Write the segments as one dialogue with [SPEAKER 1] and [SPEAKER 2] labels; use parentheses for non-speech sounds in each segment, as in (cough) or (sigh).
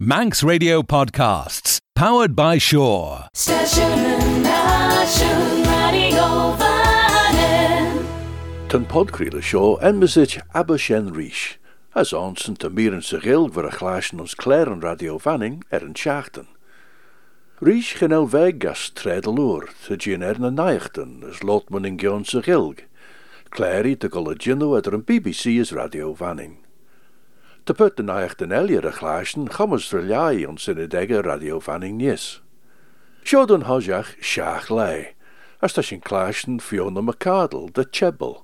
[SPEAKER 1] Manx Radio Podcasts, powered by Shore.
[SPEAKER 2] Radio.
[SPEAKER 3] Ten podcríle seo en mesit abba ríis, as ansan te mieren sa gilg war a chláisn ons clair an radio fanning er an seaachtan. Ríis gen el vegas tred a loer, te gin er na naichten, as lot man in gion sa gilg. Clairi te golle ginno er an BBC is radio fanning. Te put de naichten elier a chláisn chamas verljai ons in dege radio fanning nies. Sjoden hosjach seach lei, as ta sin McCardle de Chebble,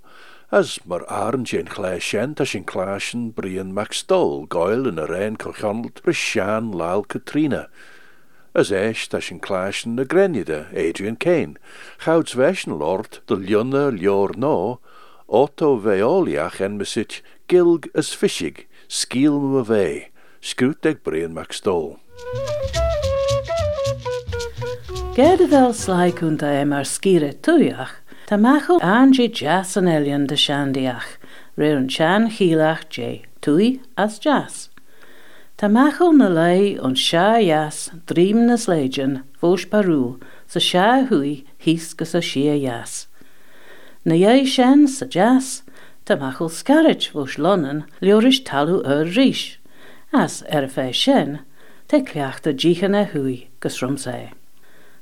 [SPEAKER 3] as mar aren sin chlé sin ta sin chláisn Brian McStole goil in a Lyle Katrina, as eis ta sin chláisn na Adrian Kane, chouds vesn lord de Ljunne Lior no, Otto Veoliach en mesit gilg as scíalú a bheith, scoút ag breon meach stó.
[SPEAKER 4] Geir a bhil sláidúnta é mar scíre túach, Tá mecho anji jazz an elion de seandiach, réir an sean chiíach dé, túí as jazz. Tá mecho na lei an seaheas drím na sléidean fós parú sa seahuaí híos go sa sias. Na dhé sin sa jazz Tá machel scarrit fós lonnen talú ar ríis, as ar fé sin, te cleachta ddíchan a hui gus rum sé.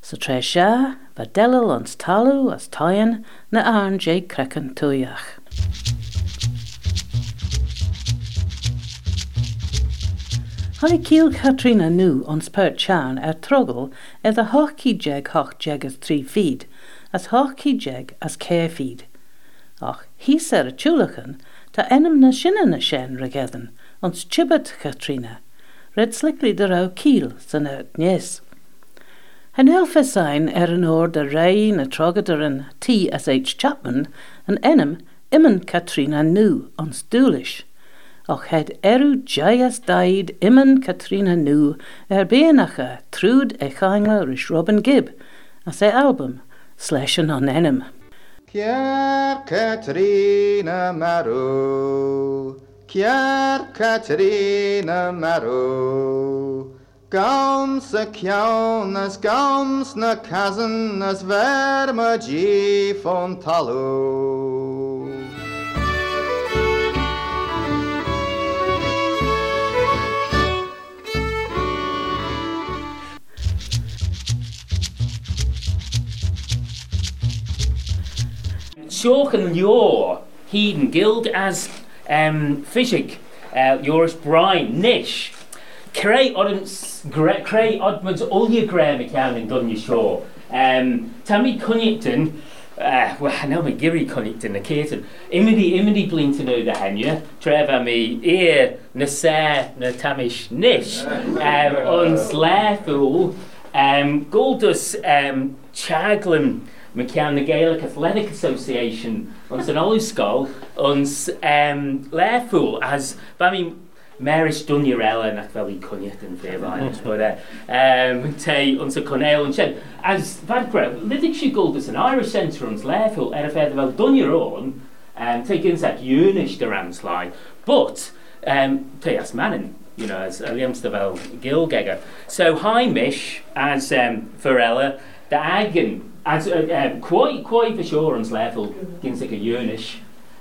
[SPEAKER 4] Sa tre delal ans talú as tain na jé crecan tuach. Honnig kiel Katrina nu ons per chan er trogel er de hochki jeg hoch jeg as trí feed, as hochki jeg as care feed. ach hís ar a túúlachan tá enam na sinna sin regéan ans tibet Catrina, red slickli de ra kiel san nees. Hen helfe sein er an oor de rein a trogadidir an T. S. H. Chapman an enam immen Katrina nu ans doelish. och het erú jaas daid immen Katrina nu er benacha trúd e chainle ris Robin Gibb a sé e album/ an enam.
[SPEAKER 5] Chiar Caterina Maro, Chiar Caterina Maro, Gams a kjaunas, gams na kazen, as verma gi. Talú.
[SPEAKER 6] Seochan leor híden gild as um, fishig uh, Joris Brian nish. Creu odds creu odmod olia graham y cawn yn dod i sio. Um, Tammy Cunnington, uh, well, now mae Giri Cunnington, y Caton, imidi, imidi blin to know the henya, tref am i ear na se na tamish nish, (laughs) um, ons lefwl, um, Goldus um, Chaglan, McCann the Gaelic Athletic Association ons an olusgol ons um, lefwl as ba mi Maris Dunurella nach fel i cwniad yn fe fain but uh, um, te ons y conel yn sien as fad gre lydig si gold as an Irish Centre ons lefwl er y fedd fel Dunur on um, te gynsag ywnish dy ramslai but um, te as manin you know, as fel Gilgegger. So Heimish as um, Varela, the Agan, as uh, um, quite quite for sure on level, Ginsig a Yrnish,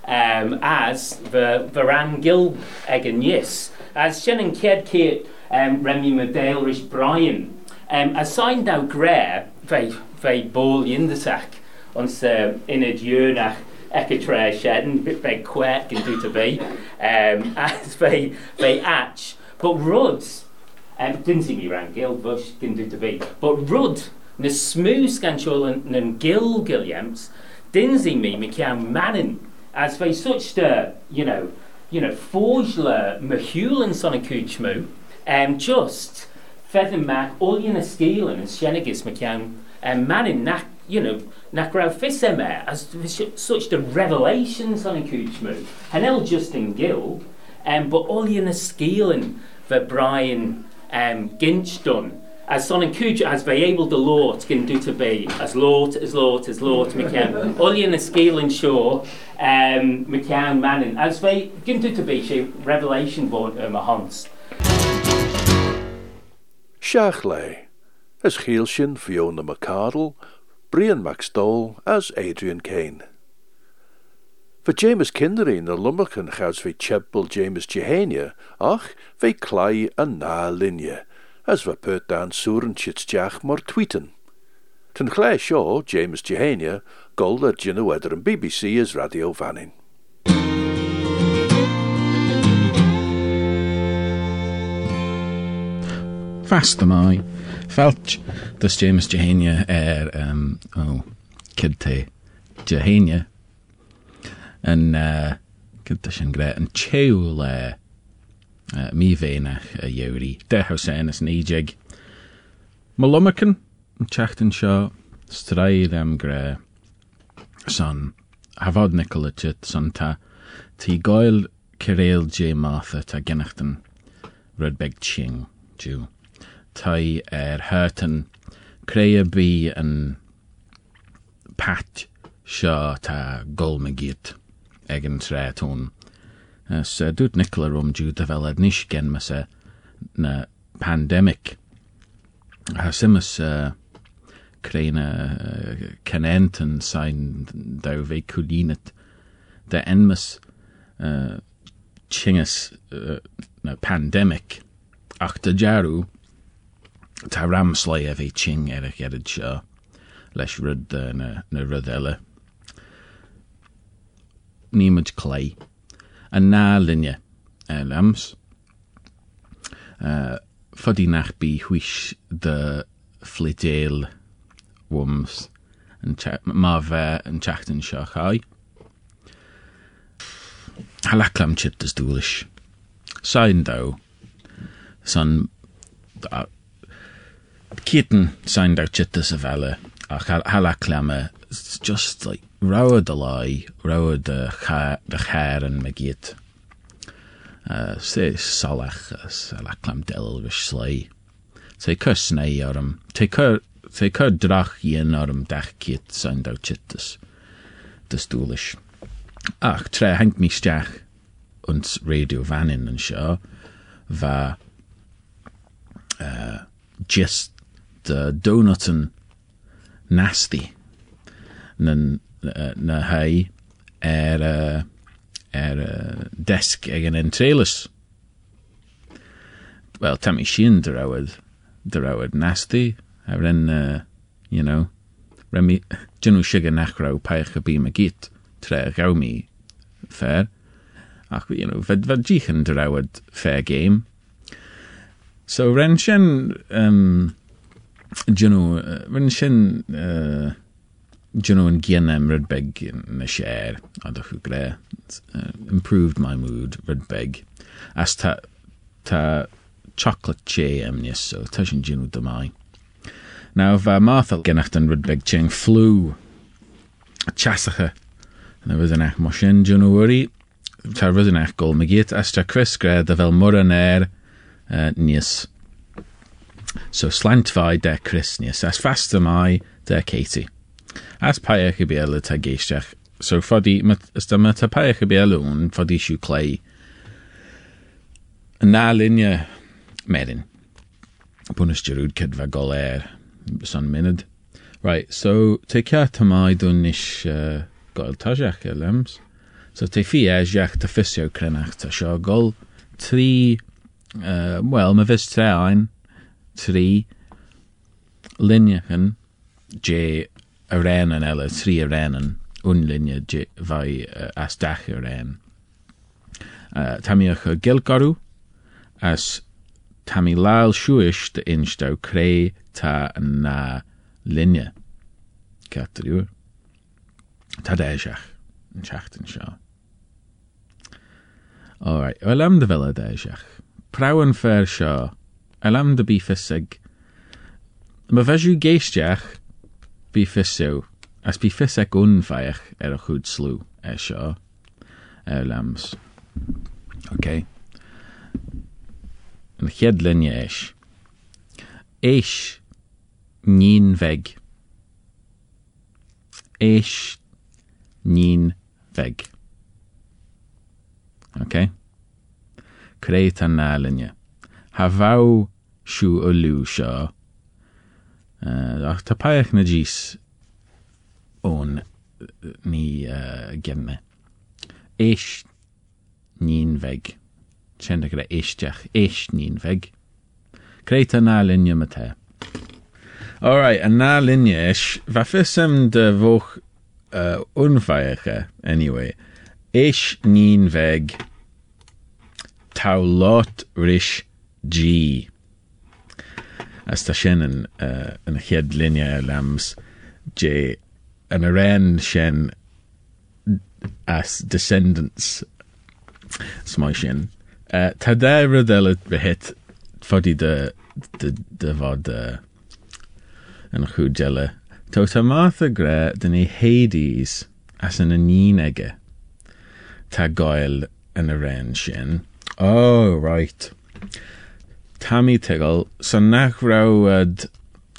[SPEAKER 6] um, as the Varan Gil Egan Yes, as Shannon Ked Kate, um, Remy Medale Brian, um, as signed out Gre, very very ball in the sack, on the in a Yrnach. Eketre shed bit very quick and do to be, um, (laughs) as very very atch. But Rudd, um, didn't see me around Gil Bush, didn't do to be. But Rudd, na smooth scansiol yn Gil Gilliams, didn't see me, me cian manin, as they such the, you know, you know, forgler, mahulin son a cwchmu, um, just feddyn mac, all yn y sgil yn sienegis me cian um, manin, nac, you know, nac raw ffis ema, as such the revelations on a cwchmu, hanel just in Gil, um, but all yn y sgil yn the Brian um, Ginch done. As son yn cwj, as able the lot gyn do to be, as lot, as lot, as lot, me can. Oli yn y scale yn um, me can manin. As fe gyn do to be, she revelation born um, a hunts.
[SPEAKER 3] Seachley, as Geelshin Fiona McCardle, Brian MacStole as Adrian Kane. For James Kindery na Lumbercan gouds vi Chebble James Jehania, ach vi Clay en na linje, as we put dan soerenchits jach mor tweeten. Ten glij show James Jehania, gold at Weather and BBC as Radio Vanning.
[SPEAKER 7] Fast am I. Felt dus James Jehania er, um, oh, kid te Jehania. En, uh, kid te sin gre, en chew le, uh, mi venach a yeuri. De hausen is nijig. Malummacan, chachten seo, straid am Nicola chit, son ta, ti goil Kirill J. Martha ta gennachten Rudbeg Ching, Jew. Tai er hurten Creia bí an pat seo tá golmagit ag an. As uh, dút Nicola rom dú de fel níis gen me se na pandemic. Ha simas créine uh, canenten sein da ve kulinet de enmas chingas uh, na pandemic ach de jaru tá ramslai a bheith ching ar a leis na, na rud eile. A ná linne uh, lams. Uh, Fodí nach bí huis de flidéal wums an má bheith an teachtain seo chaid. Halaklam chit is dúlis. Sain dá san uh, Kitten signed out chittas of Ella, ach halaklemme, it's just like rower the lie, rower the chair megit. Uh, se salach, salaklam del vish slay. Te cur snei orm, te cur, drach yin orm dach kit signed out chittas. Dus dúlish. Ach, tre hangt mi stach, und radio vanin and seo, va, uh, just the donutten nasty na, na, na hai er, uh, er uh, desk ag an entrailus. Well, tammy shin derawad, derawad nasty, ren, uh, you know, remi, jinu shiga nachrau paich a tre gaumi fair. Ach, you know, ved, ved jichen fair game. So ren shen, um, Juno, uh, ren Juno an ginnem rudbeg na share a do chu gré uh, improved my mood rudbeg as ta ta chocolate che amnius so ta sin Juno de mai. Now va Martha gennacht an rudbeg ching flu. Chasacha na was an ach mar sin Juno wori ta was an ach gol magit as ta Chris gre da fel mor an air uh, níos So slant vai de Christnius, as fast am I de Katie. As paia geistach, so fodi is met ta paia gebeele un fodi siw clay. Na linje merin. Son minid. Right, so te mai dun ish uh, elems. So te fi eisiach ta fysio crenach gol well, ma fys tre ein, trí linnechen dé a réan eile trí a réan unlinne bhai uh, as Táíoch a gilgarú as láil siúis de instá cré tá na linne Caú Tá déiseach an teachtain seo. Áráid, bhfuil am de bhile déiseach. Prawan fer seo Elam de bí fisig. Ma bheitú géisteach bí fisú, as bí fisig únfeich ar a chud slú é seo lams. Ok. An chead linne éis. Éis nín veg. Éis nín veg. Ok. Créit an ná linne. Ha bhá siw o liw sio. Uh, ach ta paech na o'n ni uh, gemme. Eish nín veg. Sin gyda eisteach eish nín veg. Creit a na linja ma te. Alright, a linja is, va fysem de voch uh, unfeiche, anyway. Eish nín veg. Tau lot rish G. As ta sin yn, uh, yn ched linja lams, yr en sin as descendants smai sin. Uh, ta da rydel y hit ffodi dy, dy, dy fod uh, yn chwyd jela. To ta math y gre dyn ni Hades as goel yn y ren sin. Oh, right. Tammy Tiggle, so nach rawad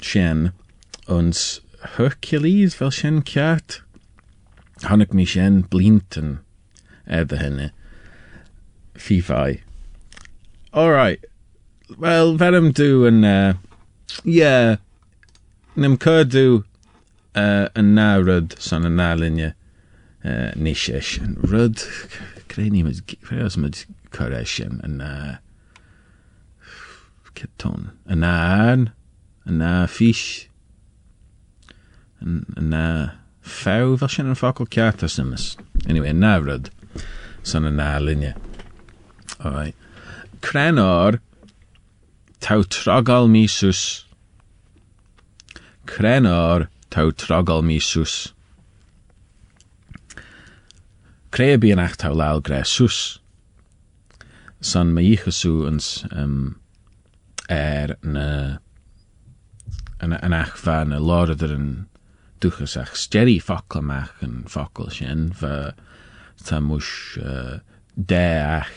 [SPEAKER 7] sin ons Hercules fel sin ceart. Hannig mi sin. Fifai. Alright. Wel, ferem dw yn... Uh, yeah. Nym cyrdu uh, yn na yn na linia uh, myd, creu os myd cyrres yn yn uh, Cyton. Yn na arn, yn na fish, yn yn na few fel sy'n yn ffocl ciat as ymys. Anyway, yn na ryd son yn na linia. Alright. Crenor taw trogal misus. Crenor taw trogal misus. Crea bí an ach taw lal gre ichasú ons um, er na an, an ach va na lorder an duchas ach steri fokkel mach an fokkel sin va ta uh, de ach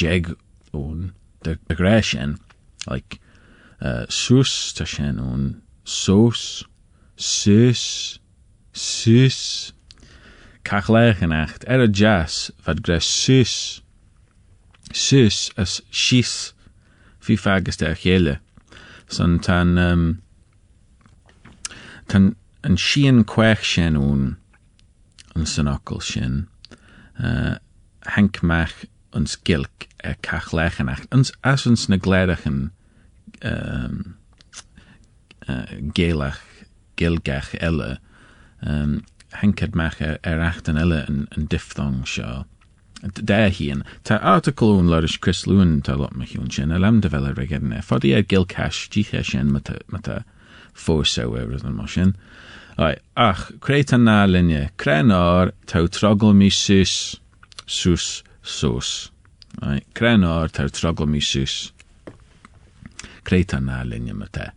[SPEAKER 7] jeg on de gre like uh, sus ta on sos sus sus en echt er a jazz vad gre sus sus as shis fi fagus der chéle son tan um, tan an sian kwech sin ún an sanakkel sin uh, meach ons gilk e kach lechenacht ons as ons na um, uh, gilgach elle. Um, henked meach er, er elle an, an diphthong seo Da hían Tá article leis Chris Lewin tá lot me lem de veile regenne fodí é gilcash díché sin mata fósá er an mar sin. ach an ná linne Krenár tá trogel mí sus sus sus. Kréit an ná linne me te.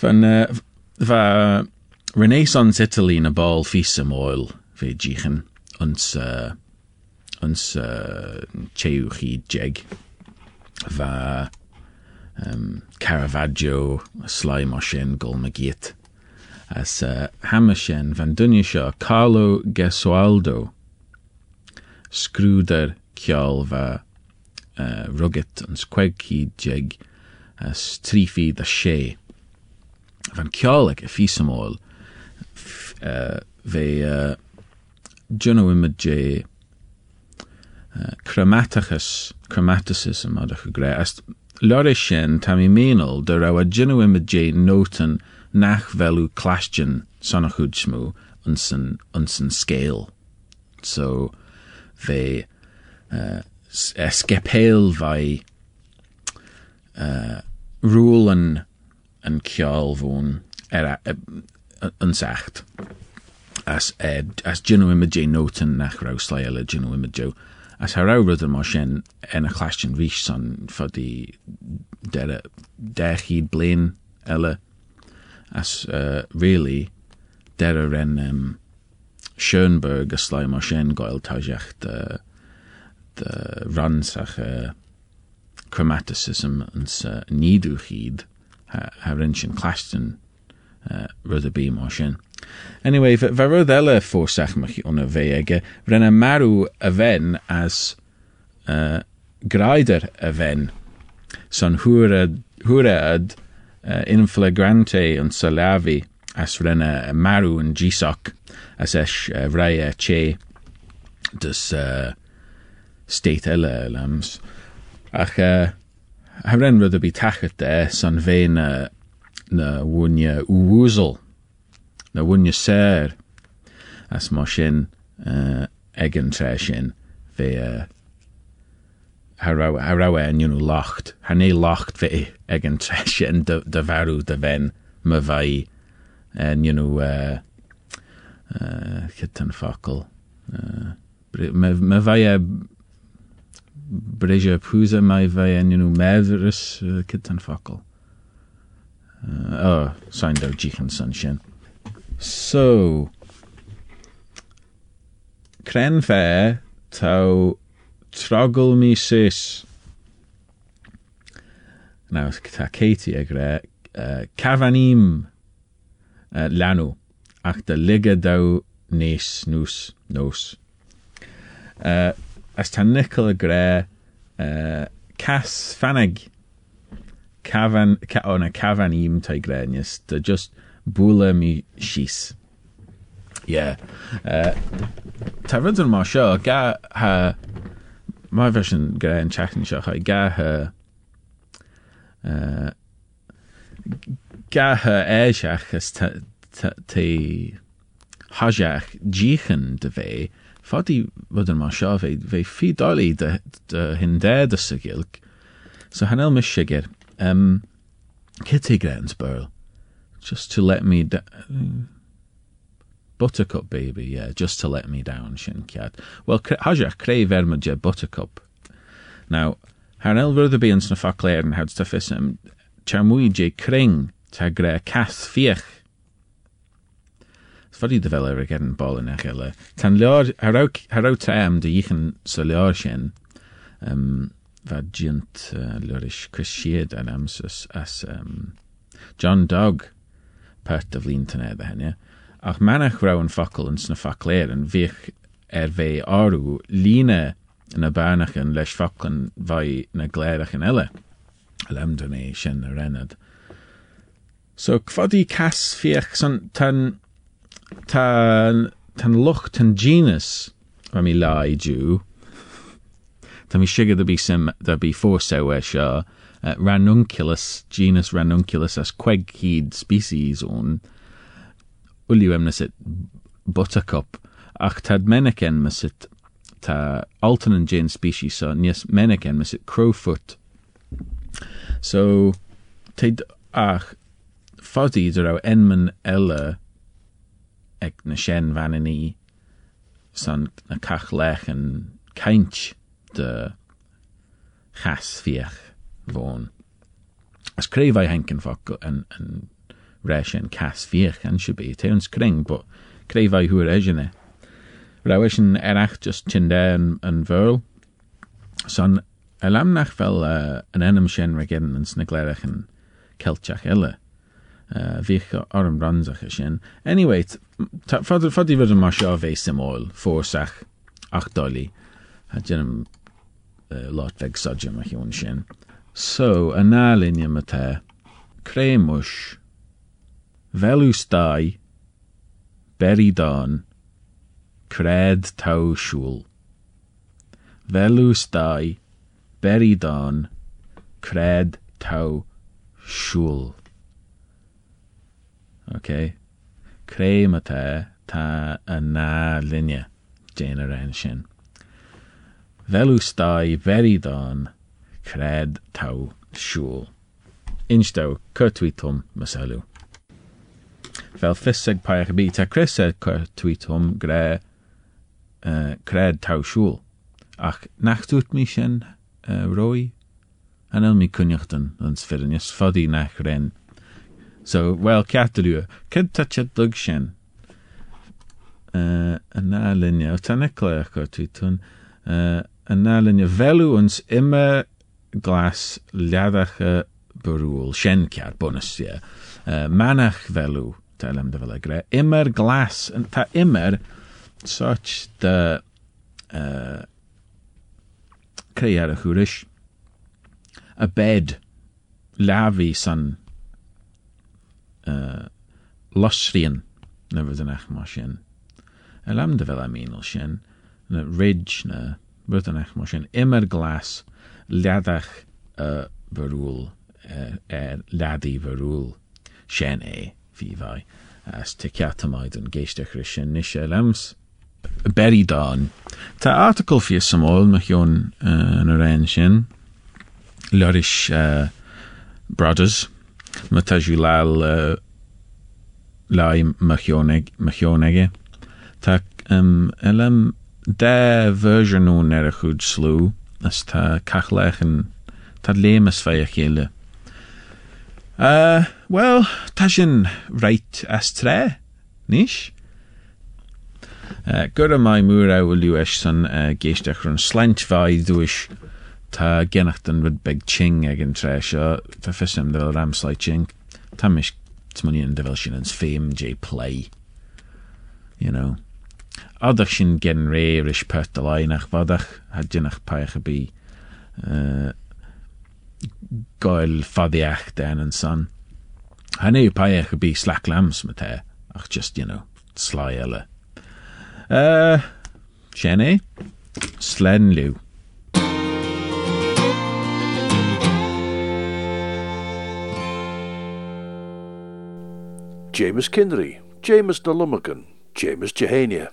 [SPEAKER 7] Van uh, va Renaissance Italy na ball fi sem oil ddíchen. Ons uh, ons uh, cheuchi jeg va um, Caravaggio slai mar sin as uh, van dunne Carlo Gesualdo. Skrúder kjall va uh, rugged kwegki jeg as trifi da sé van kjalleg a ve imid je uh, chromatachus, chromaticism ad ych gre. As lore sin tam i menol dy raw a juno imid je noten nach velu clastion son ach udsmu unsen, unsen scale. So, fe uh, esgepel vai uh, rúl an an ceall bhún ar an sacht. As ed as gynnu imidé noten nach ra slaile gynnu imidjo as har ra rudder mar sin en a chlastin rí san fa die de dechid blein elle as uh, really der en um, Schoenberg a goil taiseach de, de ransach uh, chromaticism ans uh, nídúchid ha, ha rin sin chlastin uh, rud a bí mar sin. Anyway, rud eile fórsachmach úna bhéige rinne marú a bhain as uh, greider a bhain son hwrad, hwrad uh, in flagrante yn salafi as rena marw yn gisoc as esh uh, rhaia che dus uh, lams. Ach, uh, e, fe na, na wwnia ser, as mo sin uh, egen tre sin, fe uh, haraw, haraw e, you know, locht. Hane locht fe egen tre sin dy, dy farw dy fen my fai, en, know, uh, uh, cytan ffocl. Uh, me, me fai e Breja Púsa mai bheith an you medras uh, kit an fakul. Uh, oh, out Jichan san sin. So, Cren fe tau trogl mi sis. Now, ta Katie ag re, uh, cafanim uh, lanw, ach da liga daw nes nws nos. Uh, as ta nicol a gre uh, cas fanag cafan ca, o na ta da just bwla mi shis yeah uh, ta rydyn yn ma sio ga ha my version gre yn ha ga ha uh, ga ha eisiach ta te hajach jichen de fe fadi fod yn ma sio fe, fe fi doli de, de de sigilg. So hanel mis shiger. Um, kitty burl. Just to let me down. Buttercup baby, yeah, just to let me down, shin kiad. Well, hajach creu verma je buttercup. Now, y bi yn sna ffacler yn hawdd staffism, charmwy je kring ta gre cath fiech Fyddi dy fel er gen bol yn eich ele. Tan leor, haraw dy so leor sin, um, giant uh, an ams as, as um, John Dog pert of flin tynedd a e, hynny. Ac manach raw yn ffocl yn sna ffacler yn fych er fe orw lina yn y barnach yn leis ffocl yn fai na glerach yn ele. Lem dyn ni sy'n yr. So, cfodi cas fiech son tan, tan, tan lwch tan genus fa mi lai jw. Tan mi sigur da bi, sim, da bi ffwrs ewe sio uh, ranunculus genus ranunculus as queg hyd species on uliu emnesit buttercup ach tad meneken mesit ta gen species so nies crowfoot. So teid ach fodi dra enman ella ag na ní san na lech kaint de chas fiach bhin. As kréfh henken fa an, an réis an cas fiach an sibé te an skring, but kréfh huair éisina. Ra sin erach just tindé an, an bhil san a lamnach fel uh, an enam sin regin an snagléirech an kelteach eile. Uh, Vich orm ranzach a sin. Anyway, fadi fod yn mar seo fe symol, ffôrsach ach doli. A uh, lot. So, y na linia ma te, cremush, velus dai, beri don, cred tau siwl. Velus dai, beri don, cred tau. Okay. Ta y na Jane ar sin. Velw stai veri don cred tau siŵl. Instau cyrtwi tum maselw. Fel ffiseg paech bi ta cresed cyrtwi tum gre cred tau siŵl. Ach nachtwt mi sin uh, roi? Anel mi sfyrin ys ffodi nach ren So, wel, ceatú, cyd tatcha dug sin a nálinne ó tanna léach go tú tún uh, a nálinne velú ons immer glas leadacha berúil sin ceart bonus yeah. uh, manach velú telem de bhile gre immer glas tá immer such de uh, créar a chuúris a bed lavi san uh, losrian na rydynach mar sin. A lam de fel am un sin, na ridge na mar sin, immer glas liadach uh, verúl, uh, er ladi verúl, sin é, fi fai, as te ciatamaid yn geistach rys sin nis e lams. Beri dan. Ta article fi samol mach yon yn yr en sin, Lorish Brothers, ma ta ju lal uh, lai machionege. Ta um, elem de version o'n er a chwyd slw, as ta cachlech yn ta lemas fai a chile. Uh, well, ta sin reit as tre, nish? Uh, Gyda mai mwr a wyliw eich son uh, geistach rhan slant fai ddwys ta gennacht ryd beg ching ag yn tre sio, ta ffysam dy fel ramslai ching. Ta mis dy fel sy'n yn ffeim J play. You know. Oeddech sy'n gen re rys pert y lai nach fodach, had dynach paich y bi uh, goel foddiach den yn son. Paich y bi slack lams ma te, ach just, you know, sly yle. Uh, Sienne, slen.
[SPEAKER 3] James Kinry, James de Lummagan, James Jehania.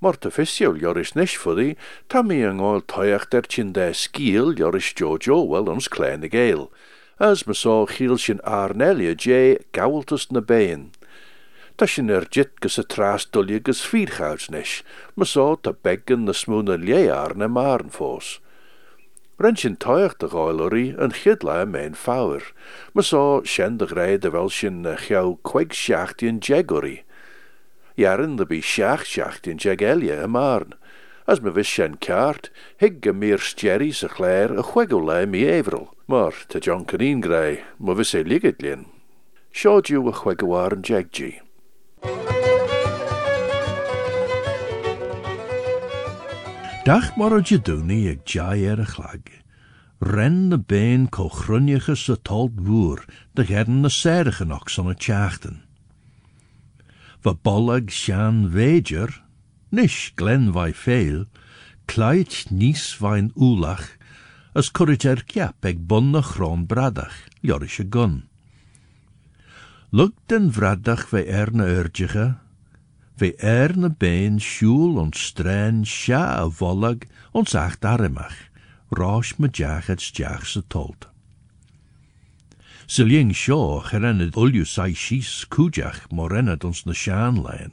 [SPEAKER 3] Morta fisiol joris nish fuddi, ta mi yng ngol toiach der chin de skil joris Jojo wel ons kleine gael, as me sin Arnelia J gawltus na bein. Sin er jit gus a tras dulje gus viergouds nish, me so ta beggen na smoene lear na maren fos. De gailerie een gidla mijn fouwer, de kweg sjacht in jegorie. Jaren de bi sjacht sjacht in jegelia a marn. As me vis shen kaart, hig ge meer stjerry se chléir a chwegolai mi everal, maar te John Caneen grei, me lien. Sjod you a chwegowar en jegji. Dag mar o jadwni ag jai y chlag. Ren de been co chrunniachus y tolt wŵr, de gern na serach yn ox on y tiachten. Va sian veger, nish glen vai feil, clait nis ulach, as currit kiap na chron bradach, jorish a gun. Lug den vradach ve er na urdige, ve er na been sjoel ons strain sja a vollag ons acht armach, rosh me jach het tolt. Siljing sjo gerennet ulju sai shis kujach morennet ons na.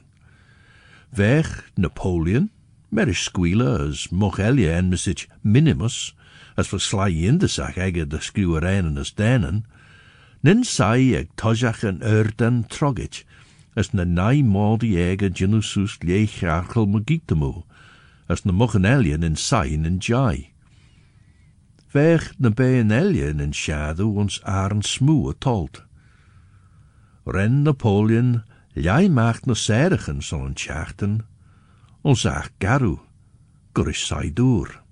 [SPEAKER 3] Weg Napoleon, merish squealer as mochelia en mesich minimus, as for sly indesach ege de skruwereinen as denen, nin sai ag tojach en urdan trogich, as na nai modi ege genusus leich archel magitamu, as na mochenelian in sain en jai. Weg na beanelian in shadow ons aren smoe tolt. Ren Napoleon jij maakt na serigen zo'n tjachten, ons ach garu, gurish sai door.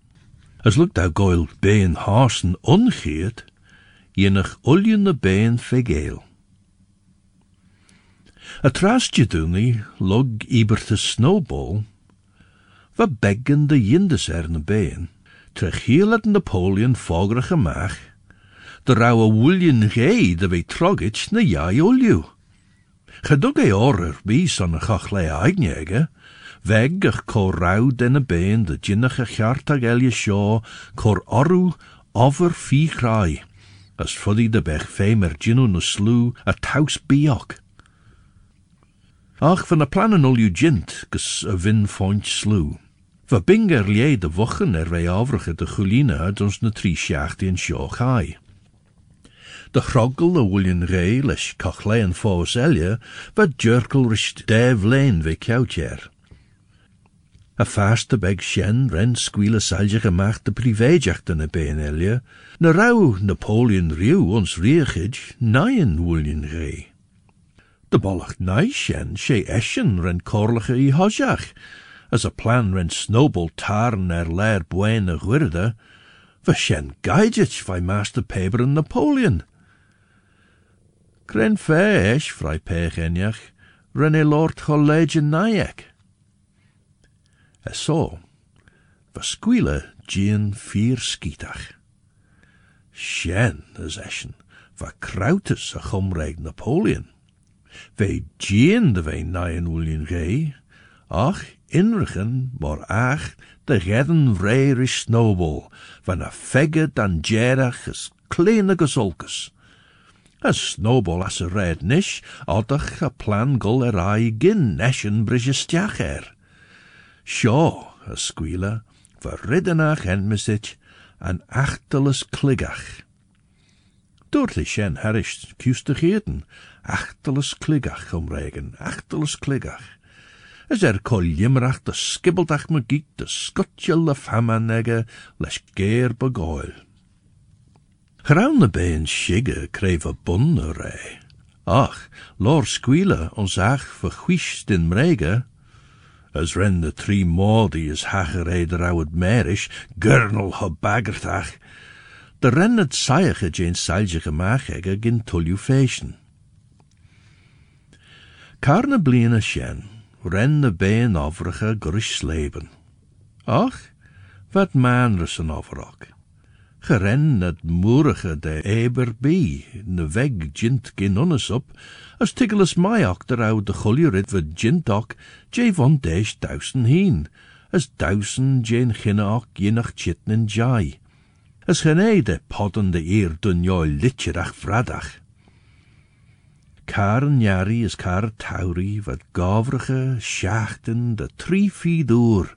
[SPEAKER 3] As lukt au goil been harsen ongeert, jenig uljen na been fegeel. A trastje doenie log ibert de snowball, va beggen de jindes er trechiel het Napoleon fogerige maag, de rauwe woeljen gei de we trogich na jai ulju. Gedug ei orer wie son a chachle eignege, weg ach co rauw den a been de jinnige chart ag elje sio, cor oru over fi chrai, as fuddy de bech femer jinnu na slu a taus biok. Ach van a plannen ul jint gus a vin foint slu. Va binger lie de wochen er wij de chuline uit ons na tri sjacht in sio chai. De a William Ray leis cachlein fós elje, va jerkel dev lein ve kjoutjer. A faste beg sjen ren squeele salje gemacht de privéjacht in a been elje, na Napoleon rieuw ons riechid, naien William Ray. De bollacht nai sjen, she esjen ren korlige hojach, as a plan ren snowball tarn er lair buen a gwirde, Va shen gaidjich vai Master Paper and Napoleon. Gren feesh vrij pech renne Lord College Nyack. En zo, va squeele Jean vier skietach. Shen is eschen, va krautus a chomreg Napoleon. Ve Jean de ve nyen William Gay, ach inrichen maar ach de redden vrij snowball, van a fegge dan is kleine gesolkes. As snowball as a red nish, aldach a plan gul er ai gin neshen brisjestiach er. Sjo, a squealer, verriddenach en an achterles kligach. Doortlich shen harish kustigheden, achterles kligach omregen, achterles kligach. As er jimmerach de skibbeltach me de skotje le famanege les geer begoil. Graun de been shigge bonne rei. Ach, lor squeele ons ach verguist in mrege, as ren de drie moordi is hagerei de rauwet merish, gurnel ha baggertach, de ren het saige jeen salje gemaachege gin tulju feesten. Karne bliene sjen, ren de been overige leben. Ach, wat manrussen overok. Geren het moerige de eber bi, ne weg jint gin onnes op, as tiggeles mij ook der oude de guljurit wat jint ook, je van dees duisen heen, as duisen jeen ginne ook jinnach chitten en jai. As gene de podden de eer dun joi litjerach vradach. Karen jari is kar tauri wat gavrige schachten de drie door,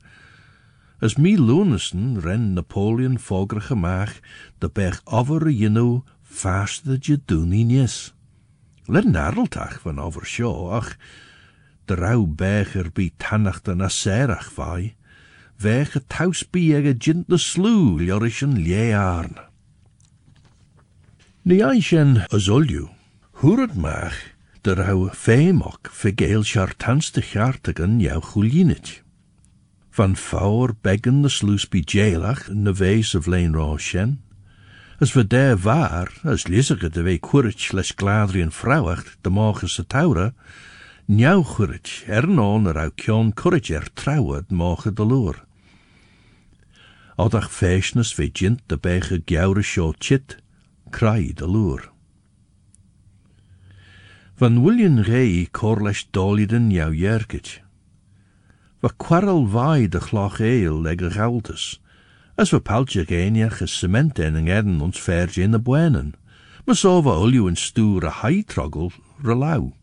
[SPEAKER 3] as Lunesen ren Napoleon fogre gemaach, de berg over jino vaste je doen nis. Let narreltach van over show, ach, de rauw berger bi tannacht en aserach vai, taus bi ege jint de slu ljorischen liearn. Ni eischen azolju, huret maach, de rauw feemok vergeel chartanste chartigen jou chulinit. Van faur beggen de sluis bij jailach in de wees of leen shen. As we der waar, as lizige de wee kurich les gladrien vrouwacht de morgen se njau kurich er non er au kion kurich er trouwe de morgen de loer. Odach feesnes ve jint de bege gjaure show chit, krai de loer. Van William Ray korlesh doliden jou jerkich. We quarrel vai de chloch eil leg galtes. As we paltje geniach is cement en en eden ons verge in de buenen. Maar so we olju en stoer a hai troggel relau.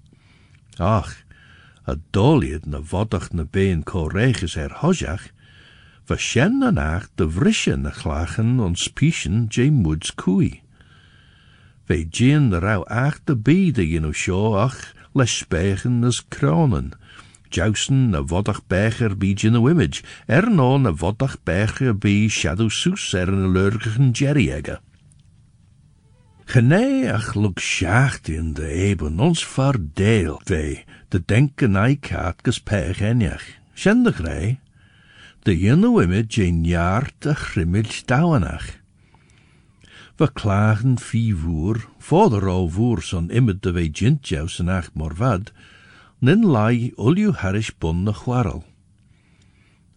[SPEAKER 3] Ach, a dolied na vodach na been ko reges er hojach, we shen na nach de vrische na chlachen ons pischen Jame Woods koei. Jean de rauw ach de you know show ach les as kronen, jousen na vodach becher bij de image, er no na vodach becher bij shadow er een lurgigen jerryegge. Genee ach luk schacht in de eben ons verdeel, vee, de denken eikaat gespech enjach. Shendig rei, de jinne image een jaar te grimmig dauwenach. We klagen voor de rauw voer zo'n immer de wee jintjaus en acht morvad, nin lai ulju harish bun na chwarrel.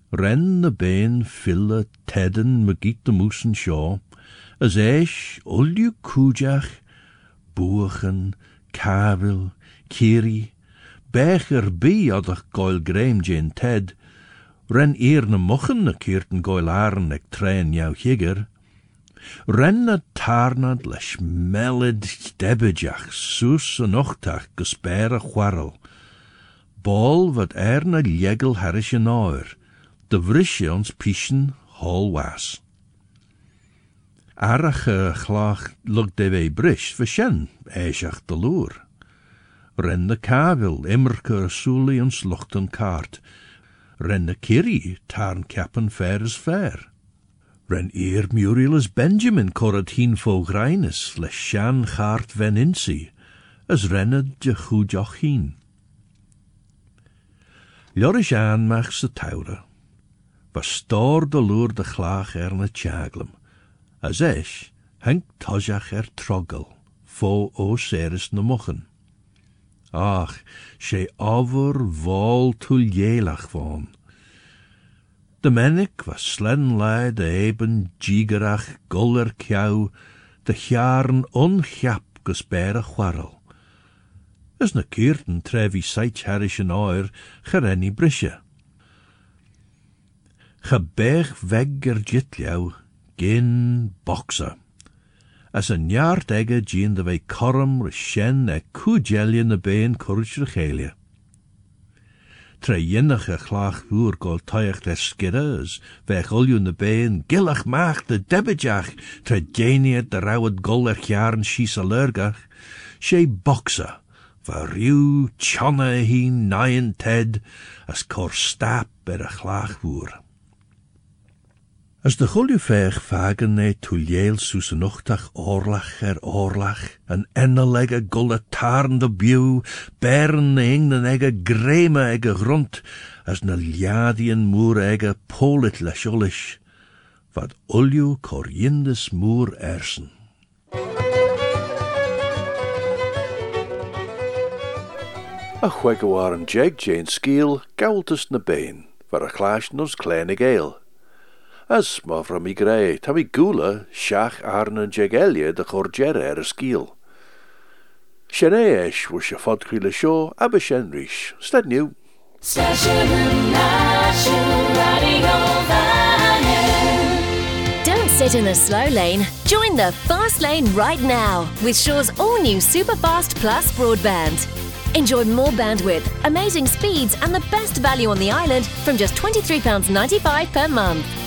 [SPEAKER 3] Ren na been fille tedden magiet de moesen shaw, as eish ulju kujach, buachen, kabel, kiri, becher bi adach goil greim ted, ren eer na mochen na keerten goil aren ek trein jou ren na tarnad lesh melid debejach soes en ochtach gespere chwarrel, bal wat er na ljegel harish en oer, de vrisje ons pischen hol was. Arach chlach lug de we brish vishen, eishach de loer. Ren de kavel, immerke soeli ons luchten kaart. Ren de kiri, tarn kappen fair is fair. Ren Muriel Benjamin korret hien vogreines, les shan chart veninsi, as renned je goedjoch hien. Lorish aan mach se taure. Was stor de loer de chlach er na As eis, henk toseach er trogel, fó ó séris na. Ach, sé van. De mennik was slen lei de eben jigerach guller kiau, de jaren onchap gespere chwarrel. Is na keerten trevi seit harish an oer gerenni brisje. Gebeg weg er jitliau, gin boxer. As een jaar egge gien de wei korm reshen e kujelje na been courage rechelia. Tre jinnige glach voer gol toiach les skidde, as weg olju na been gillach maach de debejach, tre genie de rauwet golach jaren shies alergach, she boxer, va riw tjonne hi ted, as kor stap er a. As de guljuveeg vagen ne tuljeel soes een ochtag oorlach er oorlach, en ennelegge de bieuw, beren ingnen egge greme egge grond, as na liadien moer egge polit lasjolish, wat ulju korjindes moer ersen. A chuig war an jeg Jane skiel gaultus na been, var a chlash nos kleine. As ma fra mi grei, ta mi gula, siach arn an jegelia de chorger er a skiel. Sienne eis was je fod chwile sio.
[SPEAKER 2] Station Nation Radio Vannin.
[SPEAKER 8] Don't sit in the slow lane. Join the fast lane right now with Shaw's all new Superfast Plus broadband. Enjoy more bandwidth, amazing speeds, and the best value on the island from just £23.95 per month.